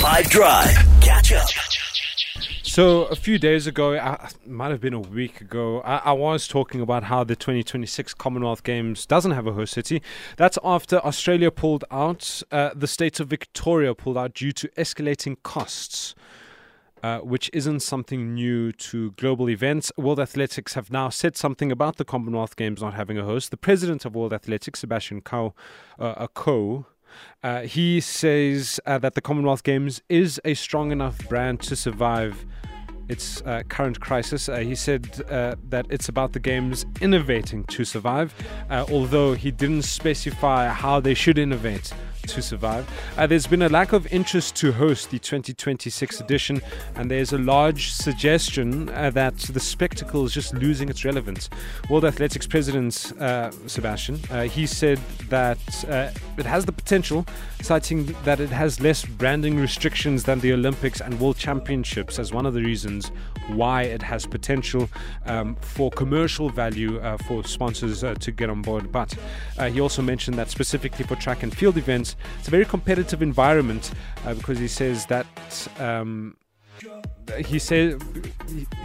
5 Drive. Catch up. So a few days ago, uh, might have been a week ago, I, I, was talking about how the 2026 Commonwealth Games doesn't have a host city. That's after Australia pulled out, uh, the state of Victoria pulled out due to escalating costs. Uh, which isn't something new to global events. World Athletics have now said something about the Commonwealth Games not having a host. The president of World Athletics, Sebastian Coe, uh, uh, he says uh, that the Commonwealth Games is a strong enough brand to survive its uh, current crisis. Uh, he said uh, that it's about the games innovating to survive, uh, although he didn't specify how they should innovate to survive. Uh, there's been a lack of interest to host the 2026 edition, and there's a large suggestion uh, that the spectacle is just losing its relevance. World Athletics President uh, Sebastian, uh, he said that uh, it has the potential, citing that it has less branding restrictions than the Olympics and World Championships as one of the reasons why it has potential um, for commercial value uh, for sponsors to get on board. But he also mentioned that specifically for track and field events, it's a very competitive environment uh, because he says that. Um, he says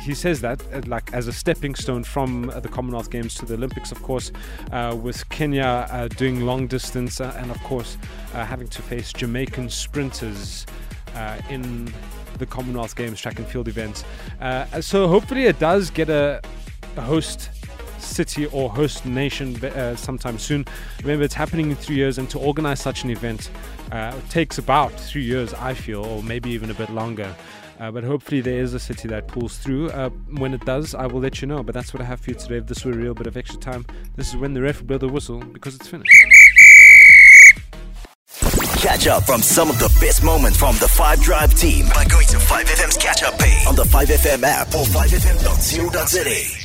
he says that uh, like as a stepping stone from uh, the Commonwealth Games to the Olympics, of course, uh, with Kenya uh, doing long distance and of course having to face Jamaican sprinters in the Commonwealth Games track and field events. so hopefully it does get a host city or host nation uh, sometime soon. Remember, it's happening in three years, and to organize such an event uh, takes about three years, I feel, or maybe even a bit longer. Uh, but hopefully, there is a city that pulls through. Uh, when it does, I will let you know. But that's what I have for you today. If this were a real bit of extra time, this is when the ref blow the whistle because it's finished. Catch up from some of the best moments from the 5 Drive team by going to 5FM's catch up page on the 5FM app or 5FM.co.za.